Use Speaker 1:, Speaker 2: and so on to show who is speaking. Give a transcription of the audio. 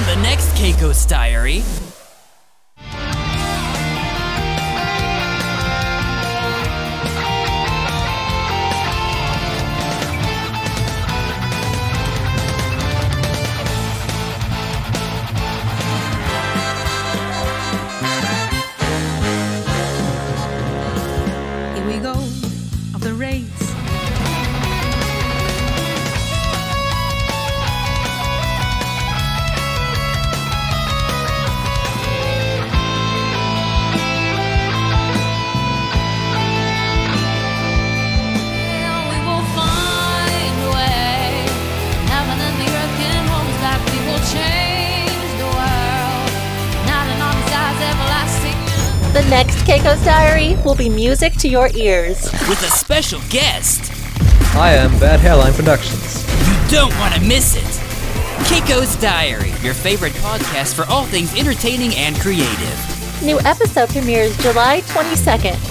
Speaker 1: on the next Keiko's Diary.
Speaker 2: Here we go,
Speaker 3: The next Keiko's Diary will be music to your ears.
Speaker 1: with a special guest.
Speaker 4: I am Bad Hairline Productions.
Speaker 1: You don't want to miss it. Keiko's Diary, your favorite podcast for all things entertaining and creative.
Speaker 3: New episode premieres July 22nd.